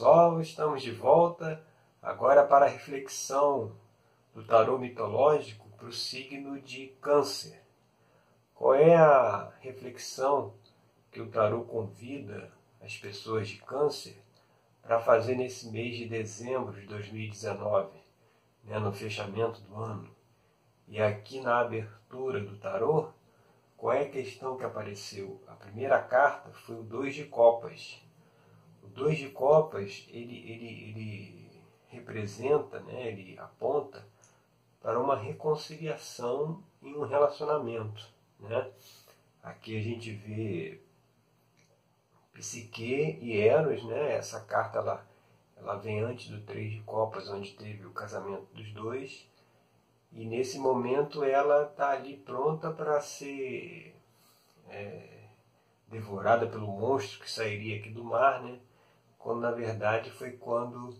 pessoal, estamos de volta agora para a reflexão do tarô mitológico para o signo de Câncer. Qual é a reflexão que o tarô convida as pessoas de Câncer para fazer nesse mês de dezembro de 2019, né, no fechamento do ano? E aqui na abertura do tarô, qual é a questão que apareceu? A primeira carta foi o Dois de Copas dois de copas ele, ele, ele representa, né, ele aponta para uma reconciliação em um relacionamento. Né? Aqui a gente vê Psique e Eros, né? essa carta ela, ela vem antes do Três de Copas, onde teve o casamento dos dois. E nesse momento ela está ali pronta para ser é, devorada pelo monstro que sairia aqui do mar, né? Quando na verdade foi quando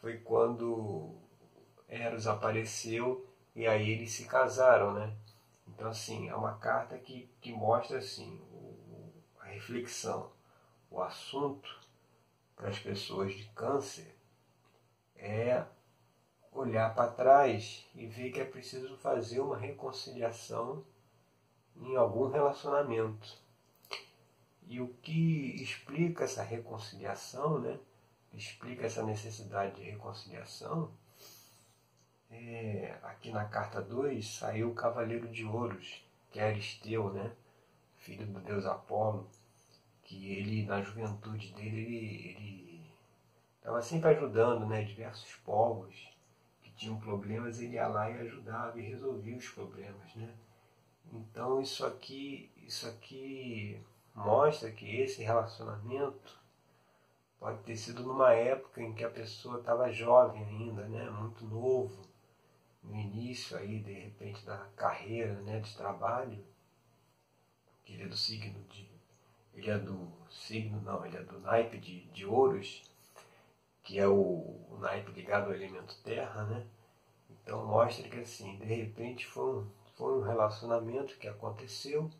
foi quando Eros apareceu e aí eles se casaram, né? Então assim, é uma carta que, que mostra assim o, a reflexão, o assunto para as pessoas de câncer é olhar para trás e ver que é preciso fazer uma reconciliação em algum relacionamento. E o que explica essa reconciliação, né? explica essa necessidade de reconciliação, é, aqui na carta 2 saiu o Cavaleiro de Ouros, que é Aristeu, né? filho do deus Apolo, que ele, na juventude dele, ele estava sempre ajudando né? diversos povos que tinham problemas, ele ia lá e ajudava e resolvia os problemas. Né? Então isso aqui, isso aqui mostra que esse relacionamento pode ter sido numa época em que a pessoa estava jovem ainda, né, muito novo, no início aí de repente da carreira, né, de trabalho, que ele é do signo de, ele é do signo não, ele é do naipe de, de ouros, que é o, o naipe ligado ao elemento terra, né? Então mostra que assim, de repente foi um, foi um relacionamento que aconteceu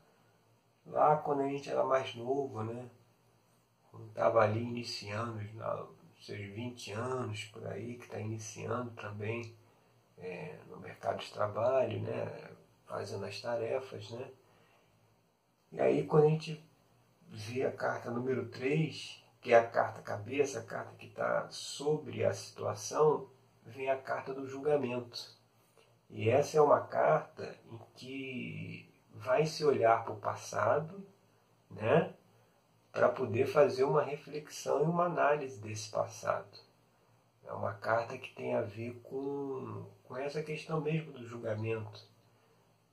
lá quando a gente era mais novo, né? Quando estava ali iniciando, seus 20 anos por aí, que está iniciando também é, no mercado de trabalho, né? Fazendo as tarefas, né? E aí quando a gente vê a carta número 3, que é a carta cabeça, a carta que está sobre a situação, vem a carta do julgamento. E essa é uma carta em que vai se olhar para o passado, né? Para poder fazer uma reflexão e uma análise desse passado. É uma carta que tem a ver com, com essa questão mesmo do julgamento,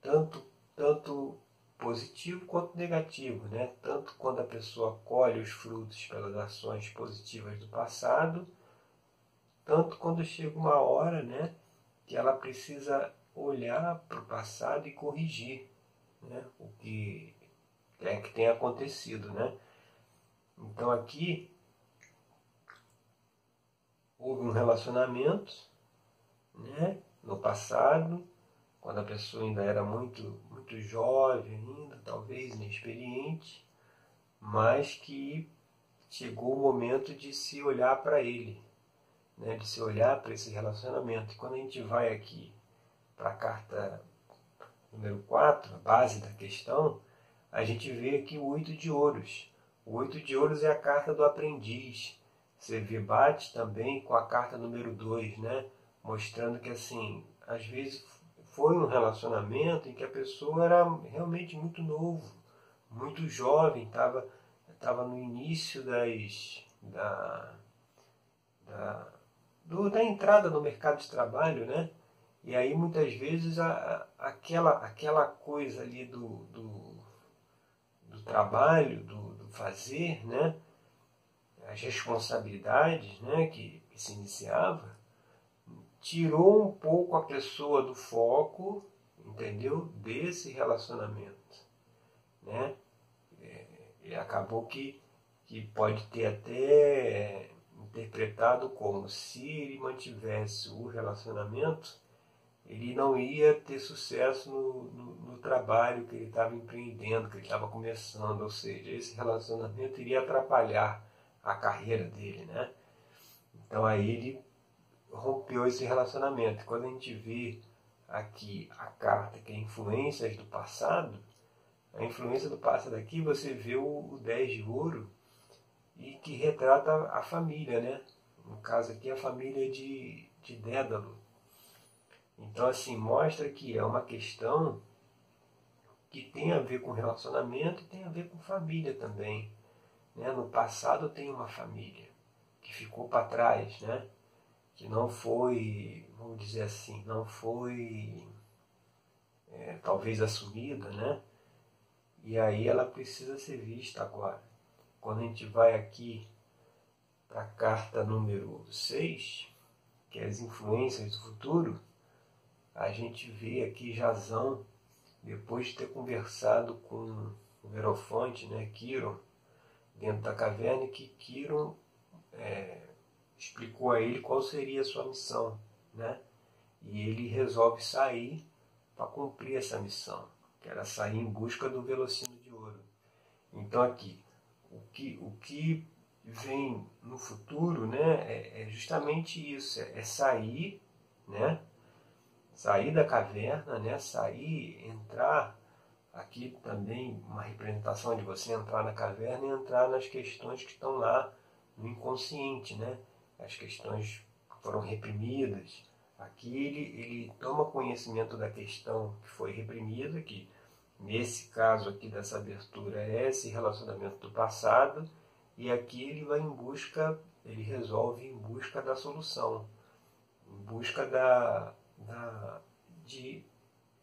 tanto, tanto positivo quanto negativo, né? Tanto quando a pessoa colhe os frutos pelas ações positivas do passado, tanto quando chega uma hora, né, que ela precisa olhar para o passado e corrigir né, o que é que tem acontecido. Né? Então aqui houve um relacionamento né, no passado, quando a pessoa ainda era muito, muito jovem ainda, talvez inexperiente, mas que chegou o momento de se olhar para ele, né, de se olhar para esse relacionamento. E quando a gente vai aqui para a carta número 4, a base da questão, a gente vê aqui o oito de ouros. O oito de ouros é a carta do aprendiz. Você vê, bate também com a carta número 2, né? Mostrando que, assim, às vezes foi um relacionamento em que a pessoa era realmente muito novo, muito jovem, estava tava no início das, da, da, do, da entrada no mercado de trabalho, né? E aí muitas vezes a, a, aquela, aquela coisa ali do, do, do trabalho, do, do, fazer, né? as responsabilidades né? que, que se iniciava, tirou um pouco a pessoa do foco, entendeu? Desse relacionamento. Né? É, e acabou que, que pode ter até interpretado como se ele mantivesse o relacionamento ele não ia ter sucesso no, no, no trabalho que ele estava empreendendo, que ele estava começando, ou seja, esse relacionamento iria atrapalhar a carreira dele, né? Então aí ele rompeu esse relacionamento. Quando a gente vê aqui a carta que é influências do passado, a influência do passado aqui você vê o, o 10 de ouro e que retrata a família, né? No caso aqui a família de, de Dédalo. Então assim, mostra que é uma questão que tem a ver com relacionamento e tem a ver com família também. Né? No passado tem uma família que ficou para trás, né? que não foi, vamos dizer assim, não foi é, talvez assumida, né? E aí ela precisa ser vista agora. Quando a gente vai aqui para a carta número 6, que é as influências do futuro, a gente vê aqui Jazão, depois de ter conversado com o Verofante, né, Kiron, dentro da caverna, que Kiron é, explicou a ele qual seria a sua missão, né? E ele resolve sair para cumprir essa missão, que era sair em busca do velocino de ouro. Então aqui, o que, o que vem no futuro, né, é, é justamente isso, é, é, sair, né, sair da caverna, né, sair, entrar aqui também uma representação de você entrar na caverna e entrar nas questões que estão lá no inconsciente, né? as questões foram reprimidas. Aqui ele, ele toma conhecimento da questão que foi reprimida, que nesse caso aqui dessa abertura é esse relacionamento do passado, e aqui ele vai em busca, ele resolve em busca da solução, em busca da, da de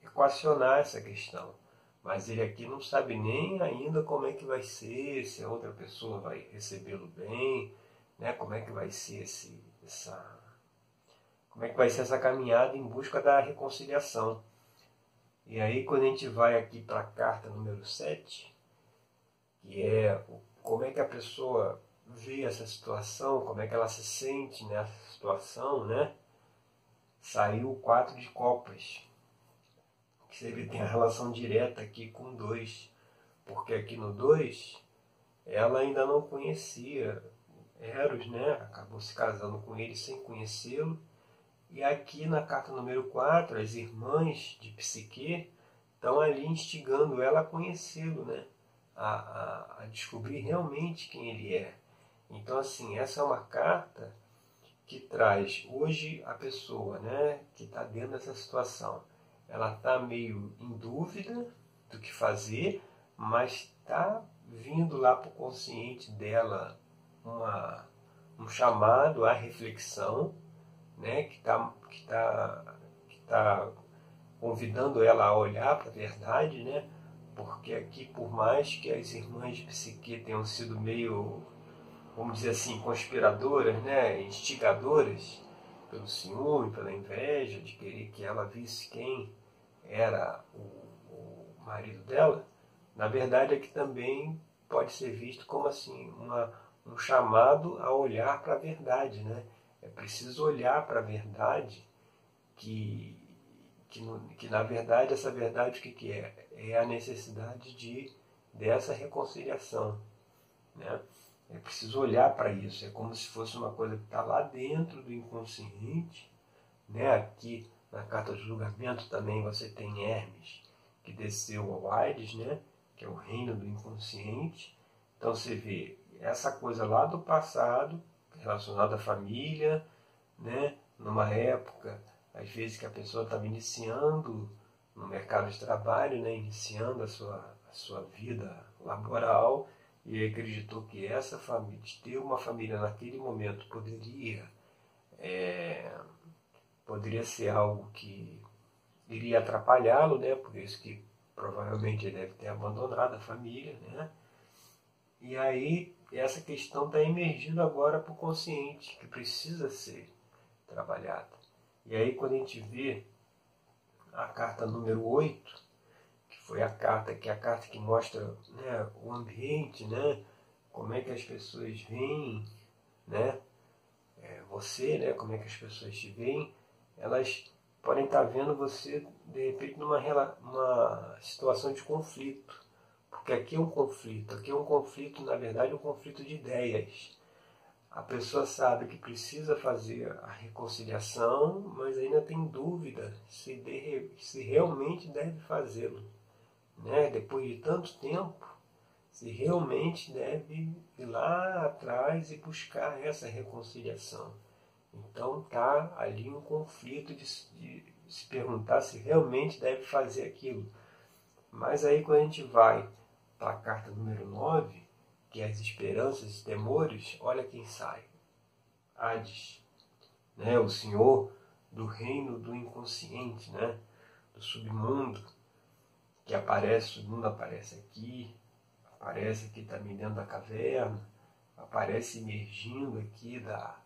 equacionar essa questão. Mas ele aqui não sabe nem ainda como é que vai ser, se a outra pessoa vai recebê-lo bem, né? Como é que vai ser esse, essa, como é que vai ser essa caminhada em busca da reconciliação? E aí quando a gente vai aqui para a carta número 7, que é como é que a pessoa vê essa situação, como é que ela se sente nessa situação, né? Saiu o 4 de copas, que vê tem a relação direta aqui com 2, porque aqui no 2 ela ainda não conhecia Eros, né, acabou se casando com ele sem conhecê-lo. E aqui na carta número 4, as irmãs de Psique estão ali instigando ela a conhecê-lo, né, a, a, a descobrir realmente quem ele é. Então, assim, essa é uma carta que traz hoje a pessoa né, que está dentro dessa situação. Ela está meio em dúvida do que fazer, mas está vindo lá para o consciente dela uma, um chamado à reflexão, né, que está que tá, que tá convidando ela a olhar para a verdade, né, porque aqui, por mais que as irmãs de psique tenham sido meio, vamos dizer assim, conspiradoras, né, instigadoras pelo ciúme, pela inveja, de querer que ela visse quem era o, o marido dela, na verdade é que também pode ser visto como assim uma um chamado a olhar para a verdade, né? É preciso olhar para a verdade que, que, que, na verdade, essa verdade o que, que é? É a necessidade de, dessa reconciliação, né? É preciso olhar para isso, é como se fosse uma coisa que está lá dentro do inconsciente, né? Aqui na carta de julgamento também você tem Hermes, que desceu ao Aires, né? Que é o reino do inconsciente. Então você vê essa coisa lá do passado, relacionada à família, né? numa época, às vezes, que a pessoa estava iniciando no mercado de trabalho, né? iniciando a sua, a sua vida laboral, e acreditou que essa família, ter uma família naquele momento poderia, é, poderia ser algo que iria atrapalhá-lo, né? por isso que provavelmente ele deve ter abandonado a família, né? E aí essa questão está emergindo agora para o consciente, que precisa ser trabalhada. E aí quando a gente vê a carta número 8, que foi a carta que é a carta que mostra né, o ambiente, né, como é que as pessoas veem né, é, você, né, como é que as pessoas te veem, elas podem estar vendo você de repente numa uma situação de conflito porque aqui é um conflito, aqui é um conflito, na verdade, um conflito de ideias. a pessoa sabe que precisa fazer a reconciliação, mas ainda tem dúvida se, de, se realmente deve fazê-lo. Né? Depois de tanto tempo, se realmente deve ir lá atrás e buscar essa reconciliação. Então está ali um conflito de, de se perguntar se realmente deve fazer aquilo. Mas aí quando a gente vai para a carta número 9, que é as esperanças e temores, olha quem sai. Hades, né? o senhor do reino do inconsciente, né? do submundo, que aparece, o mundo aparece aqui, aparece aqui também dentro da caverna, aparece emergindo aqui da,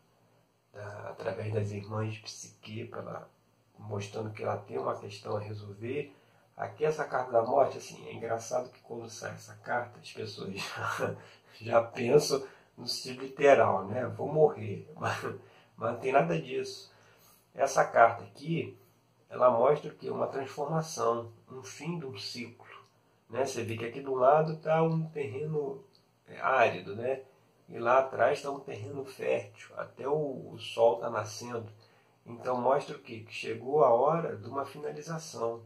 da, através das irmãs psique, pela, mostrando que ela tem uma questão a resolver. Aqui essa carta da morte, assim, é engraçado que quando sai essa carta, as pessoas já, já pensam no sentido literal, né? Vou morrer, mas, mas não tem nada disso. Essa carta aqui, ela mostra que uma transformação, um fim de um ciclo. Né? Você vê que aqui do lado está um terreno árido, né? e lá atrás está um terreno fértil, até o, o sol está nascendo. Então mostra o quê? Que chegou a hora de uma finalização,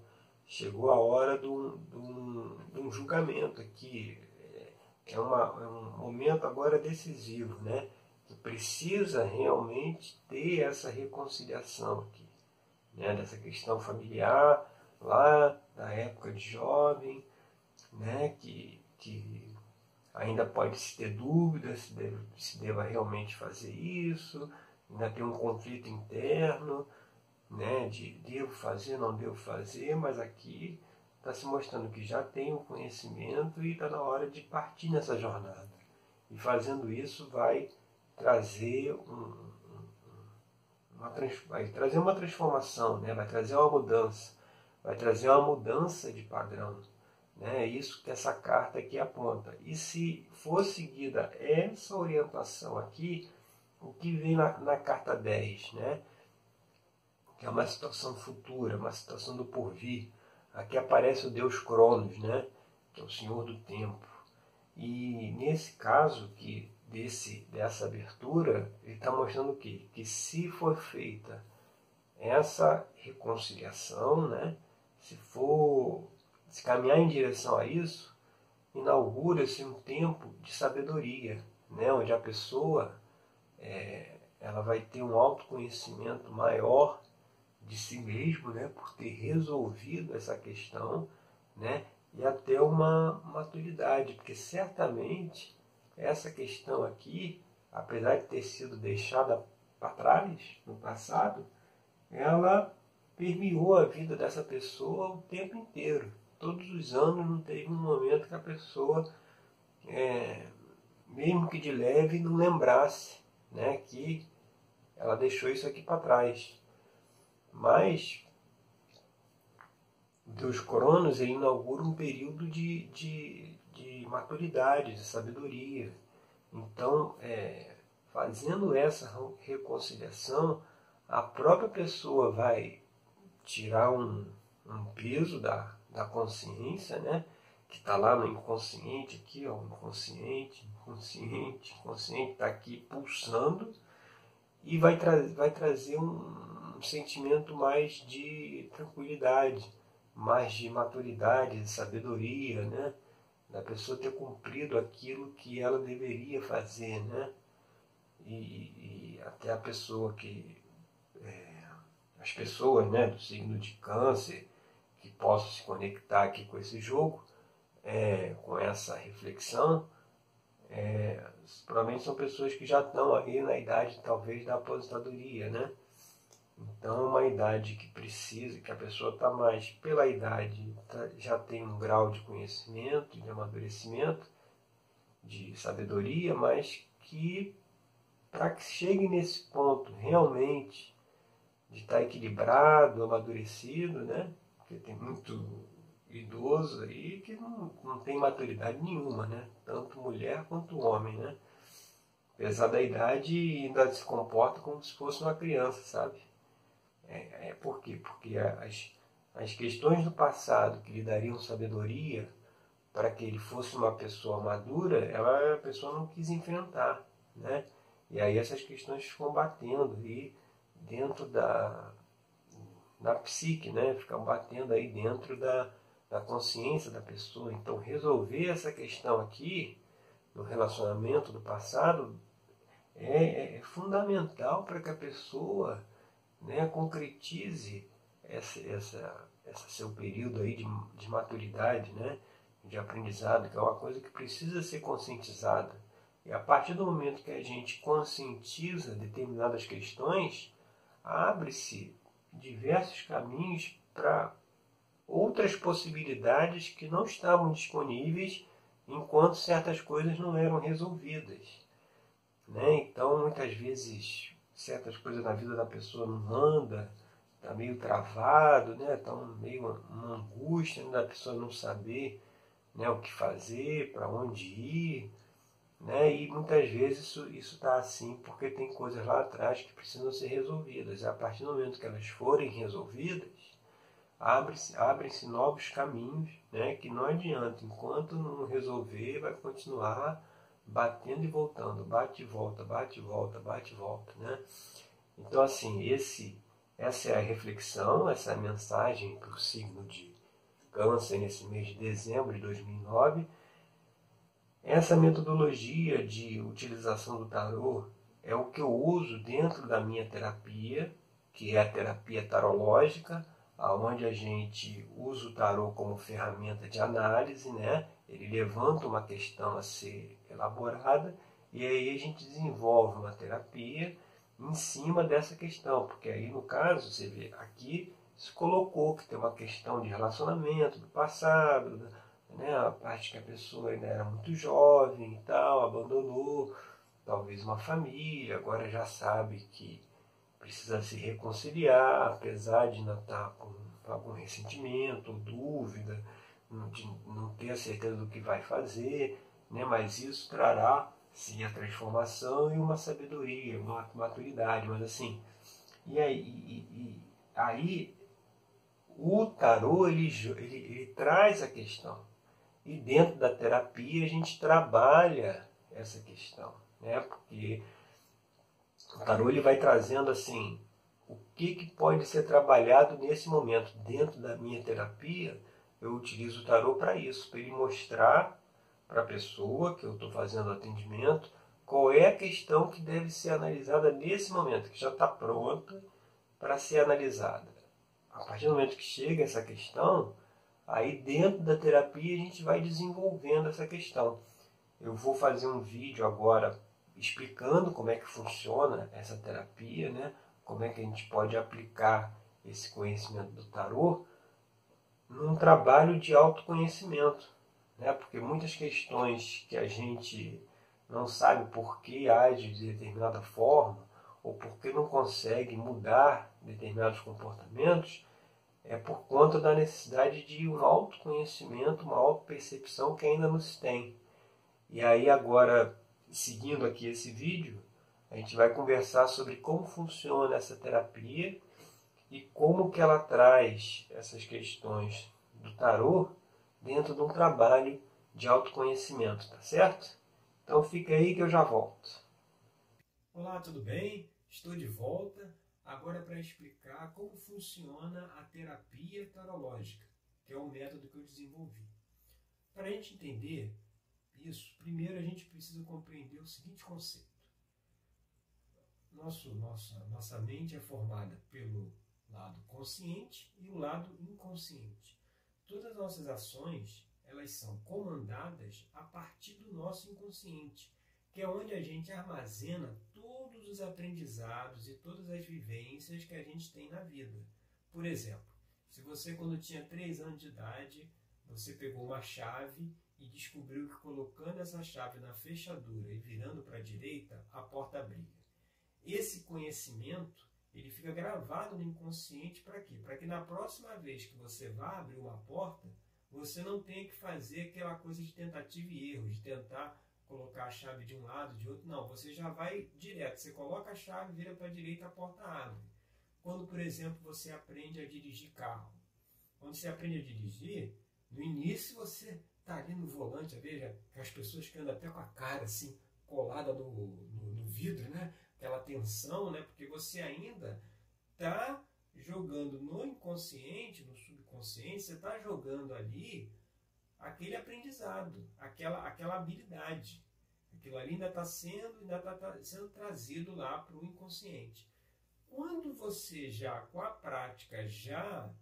chegou a hora de um, de um, de um julgamento aqui. É, é, uma, é um momento agora decisivo, né? Que precisa realmente ter essa reconciliação aqui, né? Dessa questão familiar, lá da época de jovem, né? Que, que ainda pode se ter dúvidas se, deve, se deva realmente fazer isso, ainda tem um conflito interno, né, de devo fazer, não devo fazer, mas aqui está se mostrando que já tem o conhecimento e está na hora de partir nessa jornada. E fazendo isso vai trazer um, uma, vai trazer uma transformação, né? vai trazer uma mudança, vai trazer uma mudança de padrão. Né? É isso que essa carta aqui aponta. E se for seguida essa orientação aqui, o que vem na, na carta 10, né? que é uma situação futura, uma situação do porvir. Aqui aparece o Deus Cronos, né? que é o Senhor do Tempo. E nesse caso que desse, dessa abertura, ele está mostrando o quê? Que se for feita essa reconciliação, né? Se for se caminhar em direção a isso, inaugura-se um tempo de sabedoria, né? onde a pessoa é, ela vai ter um autoconhecimento maior de si mesmo, né? por ter resolvido essa questão, né? e até uma maturidade, porque certamente essa questão aqui, apesar de ter sido deixada para trás no passado, ela permeou a vida dessa pessoa o tempo inteiro todos os anos não teve um momento que a pessoa, é, mesmo que de leve, não lembrasse né, que ela deixou isso aqui para trás. Mas Deus Cronos ele inaugura um período de, de, de maturidade, de sabedoria. Então, é, fazendo essa reconciliação, a própria pessoa vai tirar um, um peso da, da consciência, né? Que está lá no inconsciente, aqui, ó, inconsciente, inconsciente, inconsciente, está aqui pulsando e vai, tra vai trazer um, um sentimento mais de tranquilidade, mais de maturidade, de sabedoria, né? Da pessoa ter cumprido aquilo que ela deveria fazer, né? E, e até a pessoa que. As pessoas, né, do signo de câncer, que possam se conectar aqui com esse jogo, é, com essa reflexão, é, provavelmente são pessoas que já estão aí na idade talvez da aposentadoria, né? Então, uma idade que precisa, que a pessoa está mais pela idade, tá, já tem um grau de conhecimento, de amadurecimento, de sabedoria, mas que para que chegue nesse ponto realmente de estar tá equilibrado, amadurecido, né? Porque tem muito idoso aí que não, não tem maturidade nenhuma, né? Tanto mulher quanto homem, né? Apesar da idade, ainda se comporta como se fosse uma criança, sabe? É, é por quê? Porque as, as questões do passado que lhe dariam sabedoria para que ele fosse uma pessoa madura, ela, a pessoa não quis enfrentar, né? E aí essas questões ficam batendo aí dentro da, da psique, né? Ficam batendo aí dentro da, da consciência da pessoa. Então resolver essa questão aqui no relacionamento do passado é, é, é fundamental para que a pessoa né, concretize essa, essa, esse seu período aí de, de maturidade, né, de aprendizado, que é uma coisa que precisa ser conscientizada. E a partir do momento que a gente conscientiza determinadas questões, abre-se diversos caminhos para outras possibilidades que não estavam disponíveis enquanto certas coisas não eram resolvidas. Né? Então, muitas vezes, certas coisas na vida da pessoa não anda, está meio travado, né? Está meio uma angústia né? da pessoa não saber né, o que fazer, para onde ir. Né? E muitas vezes isso está assim porque tem coisas lá atrás que precisam ser resolvidas. E a partir do momento que elas forem resolvidas, abre-se abre novos caminhos né, que não adianta. Enquanto não resolver, vai continuar batendo e voltando, bate e volta, bate e volta, bate e volta, né? Então assim, esse, essa é a reflexão, essa é a mensagem para o signo de câncer nesse mês de dezembro de 2009. Essa metodologia de utilização do tarô é o que eu uso dentro da minha terapia, que é a terapia tarológica, onde a gente usa o tarô como ferramenta de análise, né? Ele levanta uma questão a ser elaborada e aí a gente desenvolve uma terapia em cima dessa questão, porque aí no caso você vê aqui se colocou que tem uma questão de relacionamento do passado, né? A parte que a pessoa ainda era muito jovem e tal, abandonou talvez uma família, agora já sabe que precisa se reconciliar, apesar de ainda estar com algum ressentimento, dúvida, de não ter a certeza do que vai fazer, né? mas isso trará sim a transformação e uma sabedoria, uma maturidade, mas assim, e aí, e, e, aí o tarô ele, ele, ele traz a questão e dentro da terapia a gente trabalha essa questão, né? Porque o tarô ele vai trazendo assim o que, que pode ser trabalhado nesse momento dentro da minha terapia eu utilizo o tarô para isso, para ele mostrar para a pessoa que eu estou fazendo atendimento qual é a questão que deve ser analisada nesse momento, que já está pronta para ser analisada. A partir do momento que chega essa questão, aí dentro da terapia a gente vai desenvolvendo essa questão. Eu vou fazer um vídeo agora explicando como é que funciona essa terapia, né? como é que a gente pode aplicar esse conhecimento do tarô num trabalho de autoconhecimento, né? porque muitas questões que a gente não sabe por que age de determinada forma ou por que não consegue mudar determinados comportamentos é por conta da necessidade de um autoconhecimento, uma autopercepção que ainda não se tem. E aí agora, seguindo aqui esse vídeo, a gente vai conversar sobre como funciona essa terapia e como que ela traz essas questões do tarô dentro de um trabalho de autoconhecimento, tá certo? Então fica aí que eu já volto. Olá, tudo bem? Estou de volta agora para explicar como funciona a terapia tarológica, que é o método que eu desenvolvi. Para a gente entender isso, primeiro a gente precisa compreender o seguinte conceito. Nosso, nossa, nossa mente é formada pelo lado consciente e o lado inconsciente. Todas as nossas ações, elas são comandadas a partir do nosso inconsciente, que é onde a gente armazena todos os aprendizados e todas as vivências que a gente tem na vida. Por exemplo, se você quando tinha 3 anos de idade, você pegou uma chave e descobriu que colocando essa chave na fechadura e virando para a direita, a porta abria. Esse conhecimento ele fica gravado no inconsciente para quê? Para que na próxima vez que você vá abrir uma porta, você não tenha que fazer aquela coisa de tentativa e erro, de tentar colocar a chave de um lado, de outro. Não, você já vai direto. Você coloca a chave, vira para a direita, a porta abre. Quando, por exemplo, você aprende a dirigir carro. Quando você aprende a dirigir, no início você está ali no volante, veja, as pessoas que andam até com a cara assim, colada no, no, no vidro, né? aquela tensão, né? porque você ainda está jogando no inconsciente, no subconsciente, você está jogando ali aquele aprendizado, aquela, aquela habilidade. Aquilo ali ainda está sendo, ainda tá sendo trazido lá para o inconsciente. Quando você já, com a prática, já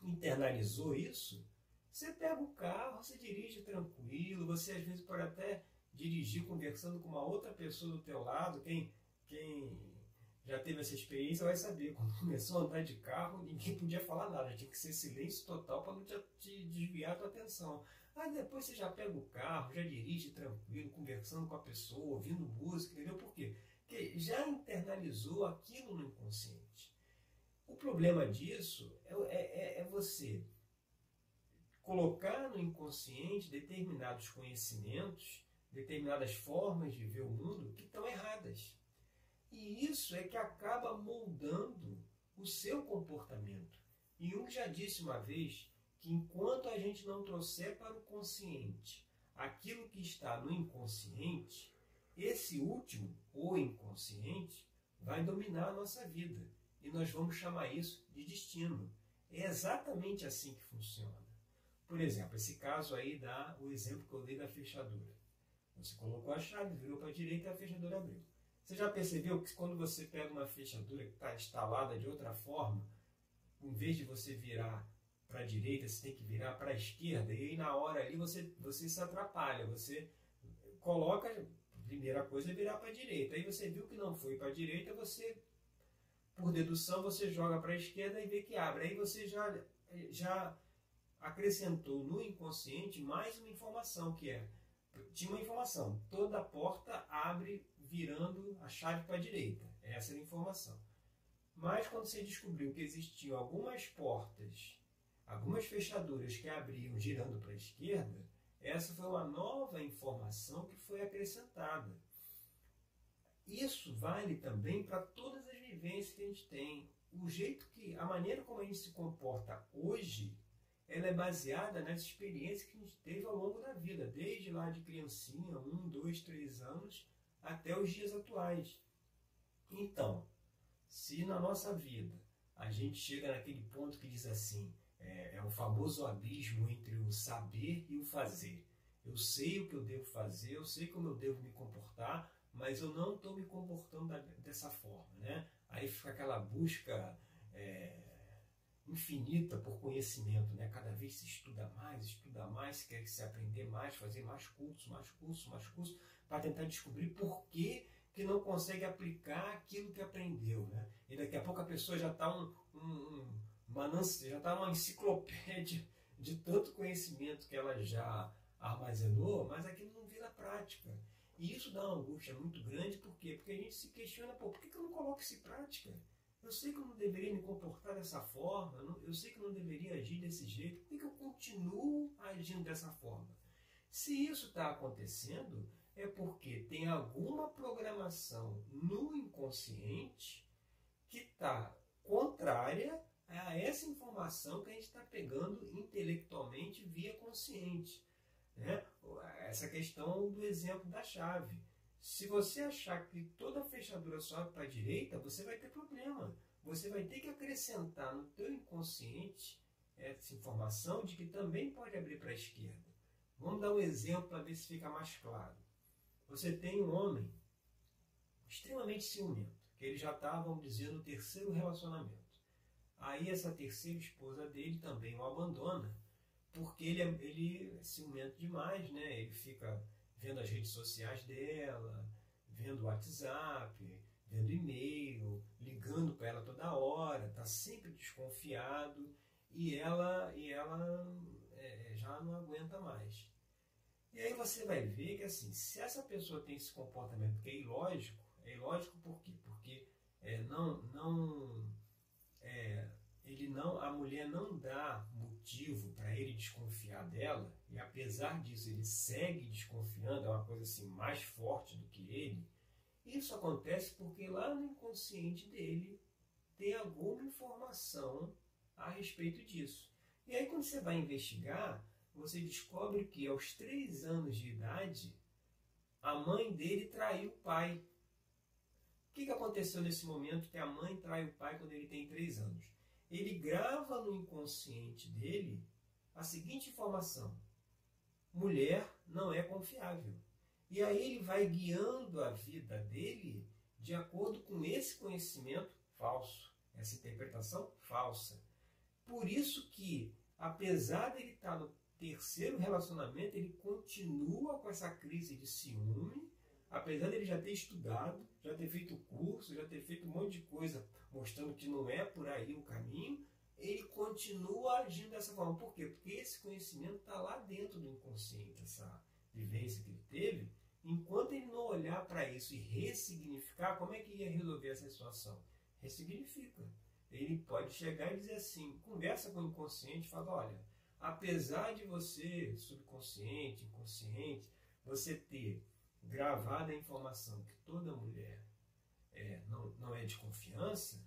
internalizou isso, você pega o carro, você dirige tranquilo, você às vezes pode até dirigir conversando com uma outra pessoa do teu lado, quem, quem já teve essa experiência vai saber, quando começou a andar de carro, ninguém podia falar nada, tinha que ser silêncio total para não te, te desviar a tua atenção. Aí depois você já pega o carro, já dirige tranquilo, conversando com a pessoa, ouvindo música, entendeu? Por quê? Porque já internalizou aquilo no inconsciente. O problema disso é, é, é você colocar no inconsciente determinados conhecimentos, determinadas formas de ver o mundo que estão erradas. E isso é que acaba moldando o seu comportamento. E Jung já disse uma vez que enquanto a gente não trouxer para o consciente aquilo que está no inconsciente, esse último, o inconsciente, vai dominar a nossa vida. E nós vamos chamar isso de destino. É exatamente assim que funciona. Por exemplo, esse caso aí dá o exemplo que eu dei da fechadura. Você colocou a chave, virou para a direita e a fechadura abriu. Você já percebeu que quando você pega uma fechadura que está instalada de outra forma, em vez de você virar para a direita, você tem que virar para a esquerda, e aí na hora ali você, você se atrapalha, você coloca, a primeira coisa é virar para a direita, aí você viu que não foi para a direita, você, por dedução, você joga para a esquerda e vê que abre, aí você já, já acrescentou no inconsciente mais uma informação, que é, tinha uma informação, toda porta abre virando a chave para a direita, essa era a informação. Mas quando você descobriu que existiam algumas portas algumas fechaduras que abriam girando para a esquerda, essa foi uma nova informação que foi acrescentada. Isso vale também para todas as vivências que a gente tem. O jeito que, a maneira como a gente se comporta hoje, ela é baseada nas experiências que a gente teve ao longo da vida, desde lá de criancinha, um, dois, três anos, até os dias atuais. Então, se na nossa vida a gente chega naquele ponto que diz assim, é, é o famoso abismo entre o saber e o fazer. Eu sei o que eu devo fazer, eu sei como eu devo me comportar, mas eu não estou me comportando dessa forma. Né? Aí fica aquela busca é, infinita por conhecimento. Né? Cada vez se estuda mais, estuda mais, quer se aprender mais, fazer mais cursos, mais cursos, mais cursos, para tentar descobrir por que, que não consegue aplicar aquilo que aprendeu. Né? E daqui a pouco a pessoa já está um, um, um já está uma enciclopédia de tanto conhecimento que ela já armazenou, mas aquilo não vira prática. E isso dá uma angústia muito grande, por quê? Porque a gente se questiona, pô, por que, eu não coloco isso em prática? Eu sei que eu não deveria me comportar dessa forma, eu sei que eu não deveria agir desse jeito, por que, eu continuo agindo dessa forma? Se isso está acontecendo, é porque tem alguma programação no inconsciente que está contrária a essa informação que a gente está pegando intelectualmente via consciente. Né? Essa questão do exemplo da chave. Se você achar que toda fechadura sobe para a direita, você vai ter problema. Você vai ter que acrescentar no teu inconsciente essa informação de que também pode abrir para a esquerda. Vamos dar um exemplo para ver se fica mais claro. Você tem um homem extremamente ciumento, que ele já está, vamos dizer, no terceiro relacionamento. Aí essa terceira esposa dele também o abandona, porque ele é, ele é ciumento demais, né? Ele fica vendo as redes sociais dela, vendo o WhatsApp, vendo e-mail, ligando para ela toda hora, está sempre desconfiado e ela, e ela é, já não aguenta mais. E aí você vai ver que assim, se essa pessoa tem esse comportamento que é ilógico, é ilógico por quê? Porque é, não, não é, ele não, a mulher não dá motivo para ele desconfiar dela, e apesar disso ele segue desconfiando, é uma coisa assim mais forte do que ele. Isso acontece porque lá no inconsciente dele tem alguma informação a respeito disso. E aí quando você vai investigar, você descobre que aos três anos de idade A mãe dele traiu o pai. O que, que aconteceu nesse momento que a mãe trai o pai quando ele tem três anos? Ele grava no inconsciente dele a seguinte informação: mulher não é confiável. E aí ele vai guiando a vida dele de acordo com esse conhecimento falso, essa interpretação falsa. Por isso que, apesar dele estar no terceiro relacionamento, ele continua com essa crise de ciúme, apesar dele já ter estudado, já ter feito curso, já ter feito um monte de coisa mostrando que não é por aí o caminho, ele continua agindo dessa forma. Por quê? Porque esse conhecimento está lá dentro do inconsciente, essa vivência que ele teve. Enquanto ele não olhar para isso e ressignificar, como é que ia resolver essa situação? Ressignifica. Ele pode chegar e dizer assim, conversa com o inconsciente, fala, olha, apesar de você, subconsciente, inconsciente, você ter gravado a informação que toda mulher é, não, não é de confiança,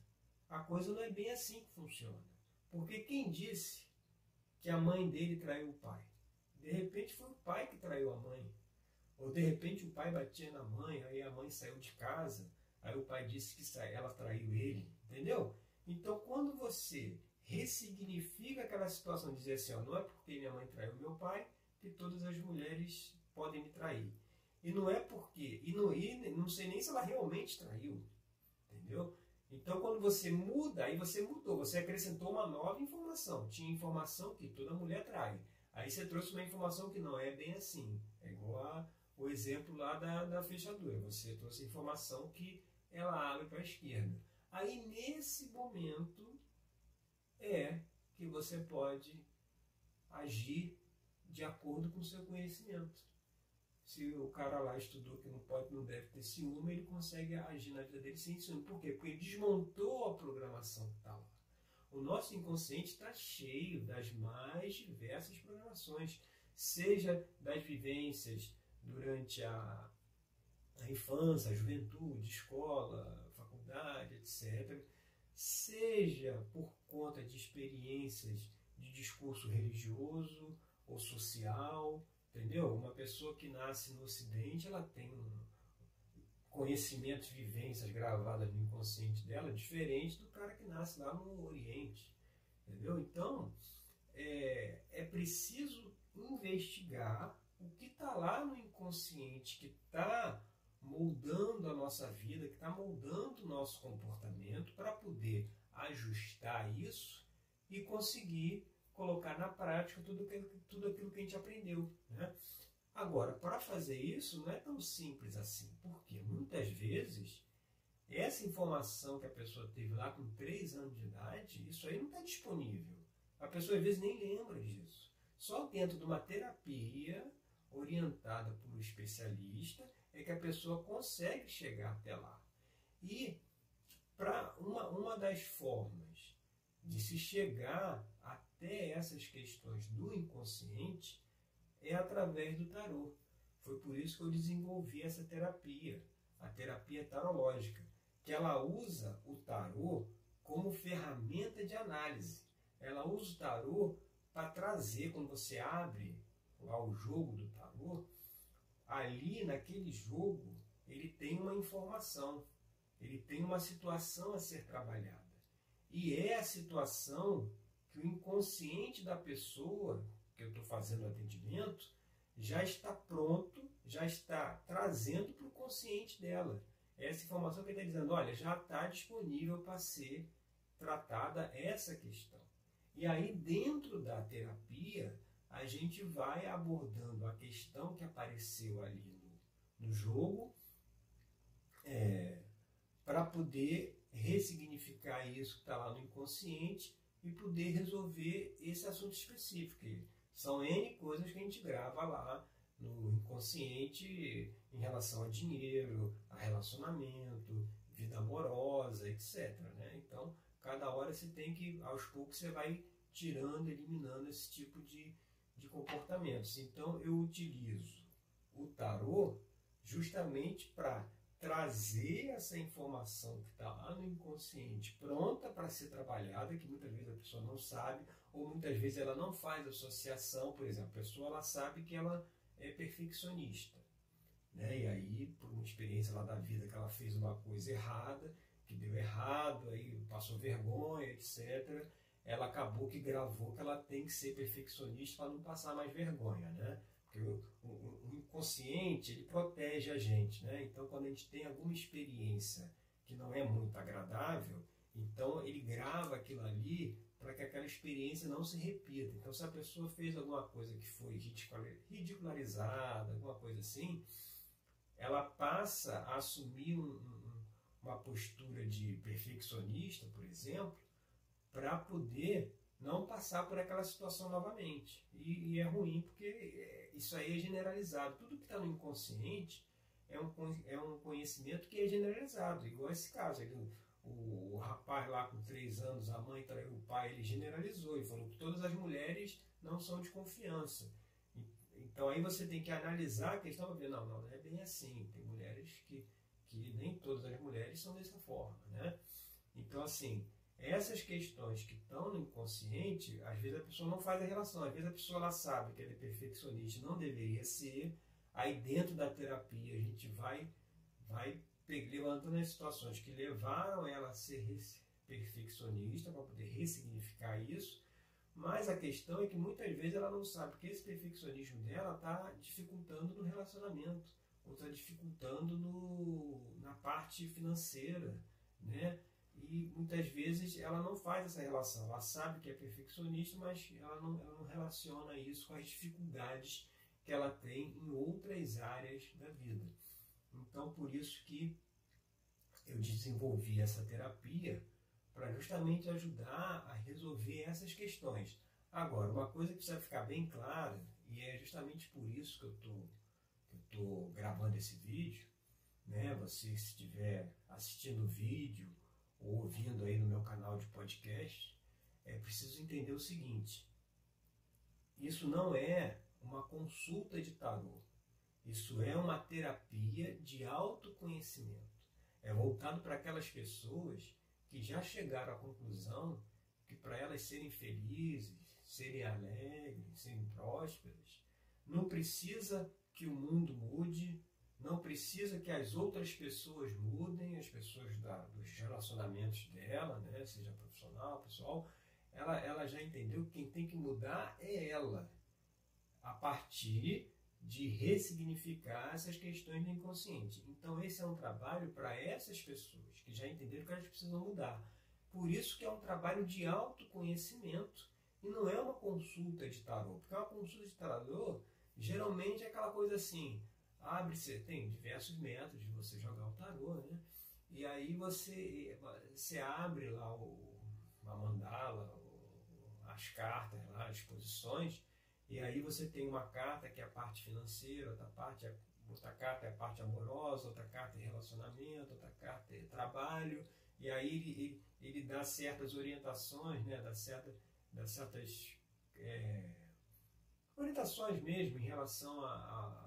a coisa não é bem assim que funciona. Porque quem disse que a mãe dele traiu o pai? De repente foi o pai que traiu a mãe. Ou de repente o pai batia na mãe, aí a mãe saiu de casa, aí o pai disse que ela traiu ele. Entendeu? Então quando você ressignifica aquela situação, dizer assim, ó, não é porque minha mãe traiu meu pai que todas as mulheres podem me trair. E não é porque, e não, e não sei nem se ela realmente traiu, entendeu? Então, quando você muda, aí você mudou, você acrescentou uma nova informação. Tinha informação que toda mulher trai. Aí você trouxe uma informação que não é bem assim. É igual a, o exemplo lá da, da fechadura. Você trouxe informação que ela abre para a esquerda. Aí, nesse momento, é que você pode agir de acordo com o seu conhecimento se o cara lá estudou que não pode, não deve ter ciúme, ele consegue agir na vida dele sem ciúme. Por quê? Porque ele desmontou a programação que está lá. O nosso inconsciente está cheio das mais diversas programações, seja das vivências durante a, a infância, a juventude, escola, faculdade, etc., seja por conta de experiências de discurso religioso ou social, Entendeu? Uma pessoa que nasce no Ocidente, ela tem um conhecimentos, vivências gravadas no inconsciente dela, diferente do cara que nasce lá no Oriente. Entendeu? Então, é, é preciso investigar o que está lá no inconsciente, que está moldando a nossa vida, que está moldando o nosso comportamento, para poder ajustar isso e conseguir colocar na prática tudo, que, tudo aquilo que a gente aprendeu. Né? Agora, para fazer isso não é tão simples assim, porque muitas vezes essa informação que a pessoa teve lá com 3 anos de idade, isso aí não está disponível. A pessoa às vezes nem lembra disso. Só dentro de uma terapia orientada por um especialista é que a pessoa consegue chegar até lá. E para uma, uma das formas de se chegar até essas questões do inconsciente é através do tarô. Foi por isso que eu desenvolvi essa terapia, a terapia tarológica, que ela usa o tarô como ferramenta de análise. Ela usa o tarô para trazer, quando você abre lá o jogo do tarô, ali naquele jogo ele tem uma informação, ele tem uma situação a ser trabalhada. E é a situação que o inconsciente da pessoa que eu estou fazendo o atendimento já está pronto, já está trazendo para o consciente dela. Essa informação que ele está dizendo, olha, já está disponível para ser tratada essa questão. E aí, dentro da terapia, a gente vai abordando a questão que apareceu ali no, no jogo é, para poder ressignificar isso que está lá no inconsciente e poder resolver esse assunto específico. São N coisas que a gente grava lá no inconsciente em relação a dinheiro, a relacionamento, vida amorosa, etc. Né? Então, cada hora você tem que, aos poucos, você vai tirando, eliminando esse tipo de, de comportamentos. Então, eu utilizo o tarô justamente para trazer essa informação que está lá no inconsciente pronta para ser trabalhada, que muitas vezes a pessoa não sabe, ou muitas vezes ela não faz associação, por exemplo, a pessoa ela sabe que ela é perfeccionista. né? E aí, por uma experiência lá da vida que ela fez uma coisa errada, que deu errado, aí passou vergonha, etc. Ela acabou que gravou que ela tem que ser perfeccionista para não passar mais vergonha, né? O, o, o, inconsciente ele protege a gente, né? Então, quando a gente tem alguma experiência que não é muito agradável, então ele grava aquilo ali para que aquela experiência não se repita. Então, se a pessoa fez alguma coisa que foi ridicularizada, alguma coisa assim, ela passa a assumir um, um, uma postura de perfeccionista, por exemplo, para poder não passar por aquela situação novamente. E, e, é ruim porque é, isso aí é generalizado. Tudo que está no inconsciente é um, é um conhecimento que é generalizado, igual esse caso. Ele, o, o rapaz lá com três anos, a mãe traiu o pai, ele generalizou e falou que todas as mulheres não são de confiança. Então aí você tem que analisar a questão ver, não, não, não é bem assim. Tem mulheres que, que nem todas as mulheres são dessa forma, né? Então assim, essas questões que estão no inconsciente, às vezes a pessoa não faz a relação, às vezes a pessoa ela sabe que ela é perfeccionista, não deveria ser. Aí dentro da terapia a gente vai vai levantando as situações que levaram ela a ser perfeccionista para poder ressignificar isso mas a questão é que muitas vezes ela não sabe que esse perfeccionismo dela está dificultando no relacionamento, ou está dificultando no, na parte financeira, né? E muitas vezes ela não faz essa relação. Ela sabe que é perfeccionista, mas ela não, ela não relaciona isso com as dificuldades que ela tem em outras áreas da vida. Então, por isso que eu desenvolvi essa terapia para justamente ajudar a resolver essas questões. Agora, uma coisa que precisa ficar bem clara, e é justamente por isso que eu tô, estou gravando esse vídeo, né? Você se estiver assistindo o vídeo ou ouvindo aí no meu canal de podcast, é preciso entender o seguinte: isso não é uma consulta de tarô. Isso é uma terapia de autoconhecimento. É voltado para aquelas pessoas que já chegaram à conclusão que para elas serem felizes, serem alegres, serem prósperas, não precisa que o mundo mude, não precisa que as outras pessoas mudem, as pessoas da, dos relacionamentos dela, né, seja profissional, pessoal, ela, ela já entendeu que quem tem que mudar é ela, a partir de ressignificar essas questões do inconsciente. Então esse é um trabalho para essas pessoas que já entenderam que elas precisam mudar. Por isso que é um trabalho de autoconhecimento e não é uma consulta de tarô, porque uma consulta de tarô geralmente é aquela coisa assim, abre-se, tem diversos métodos de você jogar o tarô, né? E aí você, você abre lá o, a mandala, o, as cartas lá, as posições, e aí você tem uma carta que é a parte financeira, outra parte é, outra carta é a parte amorosa, outra carta é relacionamento, outra carta é trabalho, e aí ele, ele, dá certas orientações, né, dá, certa, dá certas é, orientações mesmo em relação ao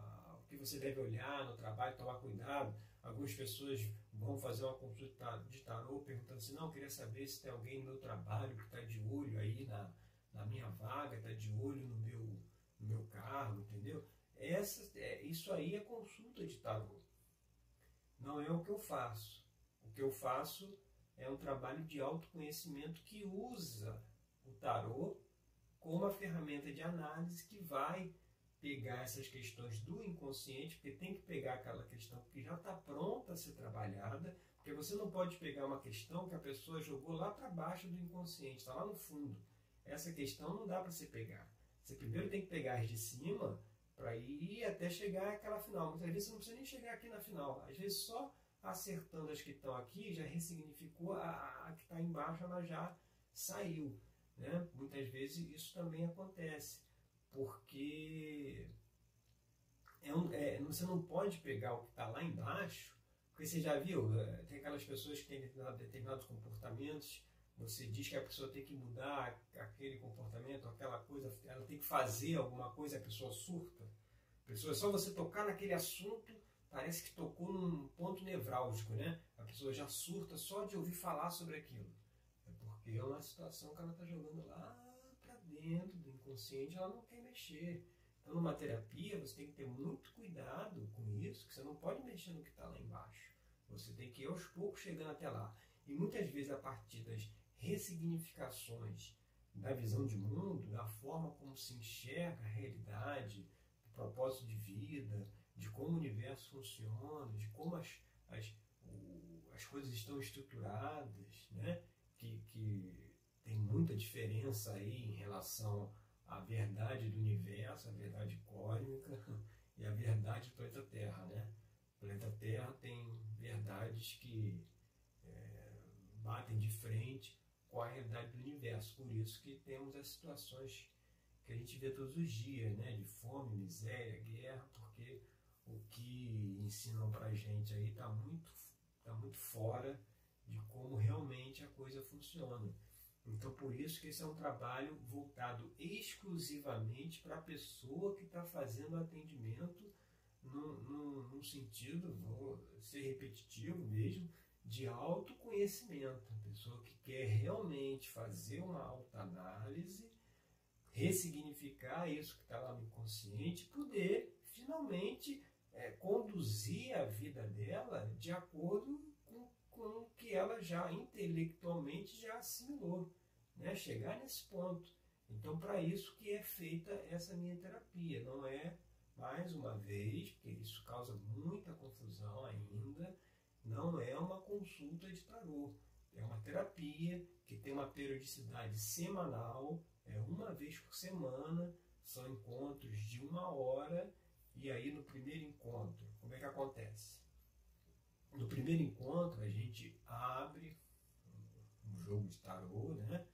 que você deve olhar no trabalho, tomar cuidado. Algumas pessoas vão fazer uma consulta de tarô perguntando assim, não, queria saber se tem alguém no meu trabalho que está de olho aí na, na minha vaga, está de olho no meu, no meu cargo, entendeu? Essa, é, isso aí é consulta de tarô. Não é o que eu faço. O que eu faço é um trabalho de autoconhecimento que usa o tarô como a ferramenta de análise que vai pegar essas questões do inconsciente, porque tem que pegar aquela questão que já está pronta a ser trabalhada, porque você não pode pegar uma questão que a pessoa jogou lá para baixo do inconsciente, está lá no fundo essa questão não dá para você pegar. Você primeiro tem que pegar as de cima para ir até chegar àquela final. Muitas vezes você não precisa nem chegar aqui na final. Às vezes só acertando as que estão aqui já ressignificou a, a que está embaixo, ela já saiu. Né? Muitas vezes isso também acontece, porque é um, é, você não pode pegar o que está lá embaixo, porque você já viu, é, tem aquelas pessoas que têm determinados comportamentos você diz que a pessoa tem que mudar aquele comportamento, aquela coisa, ela tem que fazer alguma coisa, a pessoa surta. A pessoa, só você tocar naquele assunto, parece que tocou num ponto nevrálgico, né? A pessoa já surta só de ouvir falar sobre aquilo. É porque é uma situação que ela está jogando lá para dentro do inconsciente, ela não quer mexer. Então, numa terapia, você tem que ter muito cuidado com isso, que você não pode mexer no que está lá embaixo. Você tem que ir aos poucos chegando até lá. E muitas vezes, a partir das ressignificações da visão de mundo, da forma como se enxerga a realidade, do propósito de vida, de como o universo funciona, de como as, as, o, as coisas estão estruturadas, né? que, que tem muita diferença aí em relação à verdade do universo, a verdade cósmica e a verdade do planeta Terra. Né? O planeta Terra tem verdades que é, batem de frente com a realidade do universo. Por isso que temos as situações que a gente vê todos os dias, né? de fome, miséria, guerra, porque o que ensinam para a gente aí está muito, tá muito fora de como realmente a coisa funciona. Então, por isso que esse é um trabalho voltado exclusivamente para a pessoa que está fazendo o atendimento num, sentido, vou ser repetitivo mesmo, de autoconhecimento. A pessoa que quer realmente fazer uma autoanálise, ressignificar isso que está lá no inconsciente, poder finalmente é, conduzir a vida dela de acordo com, com o que ela já intelectualmente já assimilou, né? chegar nesse ponto. Então, para isso que é feita essa minha terapia, não é mais uma vez, porque isso causa muita confusão ainda, não é uma consulta de tarô. É uma terapia que tem uma periodicidade semanal, é uma vez por semana, são encontros de uma hora, e aí no primeiro encontro, como é que acontece? No primeiro encontro a gente abre um jogo de tarô, né?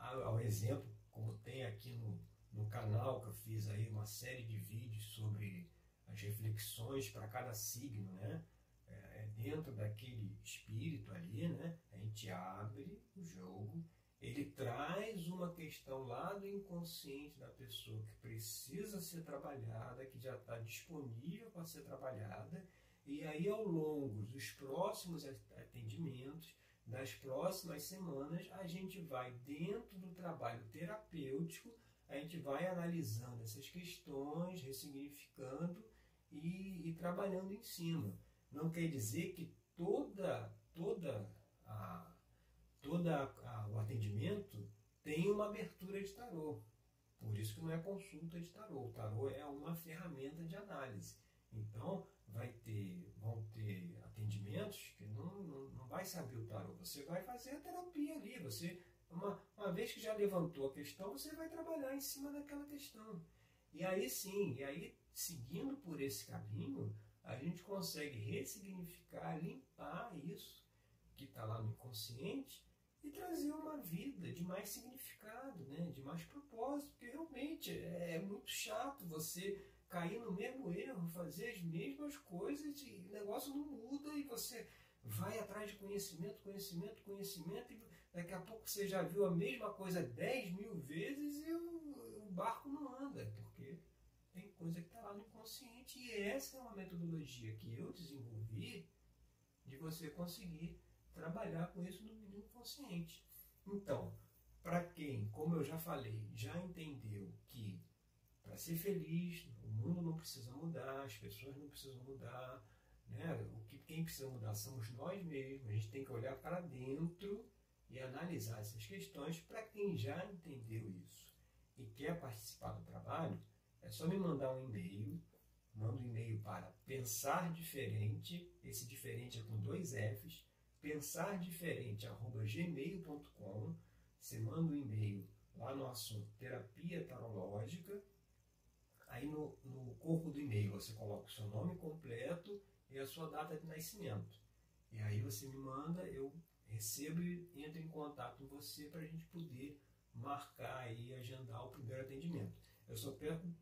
Ao exemplo, como tem aqui no, no canal que eu fiz aí uma série de vídeos sobre as reflexões para cada signo, né? É, é, dentro daquele espírito ali, né? A gente abre o jogo, ele traz uma questão lá do inconsciente da pessoa que precisa ser trabalhada, que já está disponível para ser trabalhada, e aí ao longo dos próximos atendimentos, das próximas semanas, a gente vai dentro do trabalho terapêutico a gente vai analisando essas questões, ressignificando e, e trabalhando em cima. Não quer dizer que toda, toda a, toda a, o atendimento tem uma abertura de tarô. Por isso que não é consulta de tarô. O tarô é uma ferramenta de análise. Então, vai ter, vão ter que não, não, não vai saber o tarô. Você vai fazer a terapia ali. Você uma, uma vez que já levantou a questão, você vai trabalhar em cima daquela questão. E aí sim, e aí seguindo por esse caminho, a gente consegue ressignificar, limpar isso que está lá no inconsciente e trazer uma vida de mais significado, né? de mais propósito, porque realmente é, é muito chato você cair no mesmo erro, fazer as mesmas coisas e o negócio não muda e você vai atrás de conhecimento, conhecimento, conhecimento e Daqui a pouco você já viu a mesma coisa 10 mil vezes e o, o barco não anda, porque tem coisa que está lá no inconsciente. E essa é uma metodologia que eu desenvolvi de você conseguir trabalhar com isso no inconsciente. Então, para quem, como eu já falei, já entendeu que para ser feliz, o mundo não precisa mudar, as pessoas não precisam mudar, né? o que quem precisa mudar somos nós mesmos, a gente tem que olhar para dentro e analisar essas questões para quem já entendeu isso e quer participar do trabalho, é só me mandar um e-mail. Manda um e-mail para pensar diferente, esse diferente é com dois Fs, pensar diferente gmail.com. Você manda um e-mail lá no assunto terapia tarológica. Aí no, no corpo do e-mail você coloca o seu nome completo e a sua data de nascimento. E aí você me manda, eu recebo e entro em contato com você para a gente poder marcar e agendar o primeiro atendimento. Eu só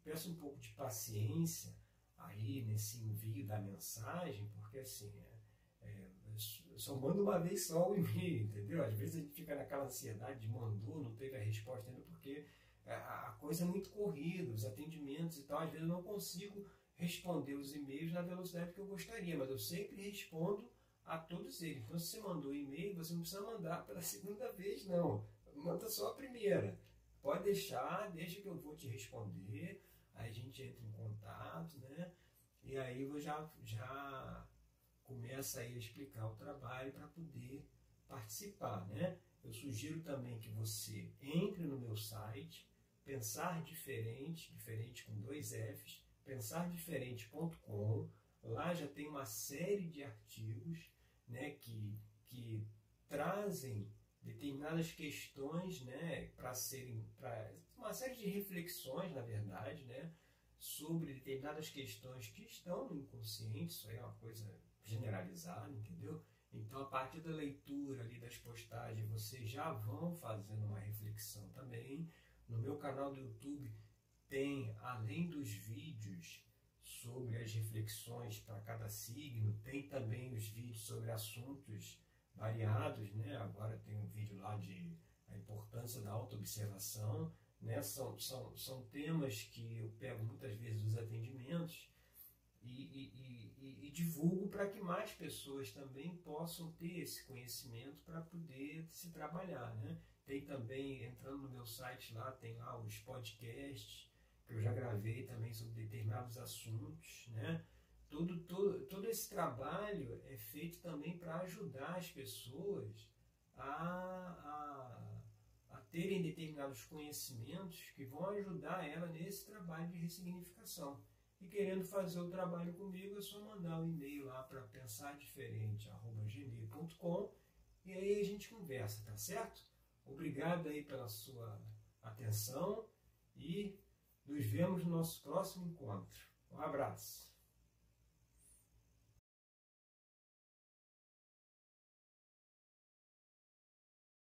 peço um pouco de paciência aí nesse envio da mensagem, porque assim, é, é, eu só mando uma vez só o e-mail, entendeu? Às vezes a gente fica naquela ansiedade de mandou, não teve a resposta ainda, porque a coisa é muito corrida, os atendimentos e tal, às vezes eu não consigo responder os e-mails na velocidade que eu gostaria, mas eu sempre respondo a todos eles. Então, se você mandou e-mail, você não precisa mandar pela segunda vez, não. Manda só a primeira. Pode deixar, deixa que eu vou te responder. aí a gente entra em contato, né? E aí eu já, já começa a explicar o trabalho para poder participar, né? Eu sugiro também que você entre no meu site, pensar diferente, diferente com dois Fs, pensardiferente.com. Lá já tem uma série de artigos, né, que, que trazem determinadas questões, né, para serem, para uma série de reflexões, na verdade, né, sobre determinadas questões que estão no inconsciente. Isso aí é uma coisa generalizada, entendeu? Então, a partir da leitura ali das postagens, vocês já vão fazendo uma reflexão também. No meu canal do YouTube tem, além dos vídeos sobre as reflexões para cada signo, tem também os vídeos sobre assuntos variados, né? Agora tem um vídeo lá de a importância da autoobservação, né? São, são, são temas que eu pego muitas vezes dos atendimentos e, e, e, e divulgo para que mais pessoas também possam ter esse conhecimento para poder se trabalhar, né? Tem também, entrando no meu site lá, tem lá os podcasts que eu já gravei também sobre determinados assuntos, né? Todo, todo, todo esse trabalho é feito também para ajudar as pessoas a, a, a terem determinados conhecimentos que vão ajudar ela nesse trabalho de ressignificação. E querendo fazer o trabalho comigo, é só mandar um e-mail lá para pensardiferente.gmail.com e aí a gente conversa, tá certo? Obrigado aí pela sua atenção e nos vemos no nosso próximo encontro. Um abraço.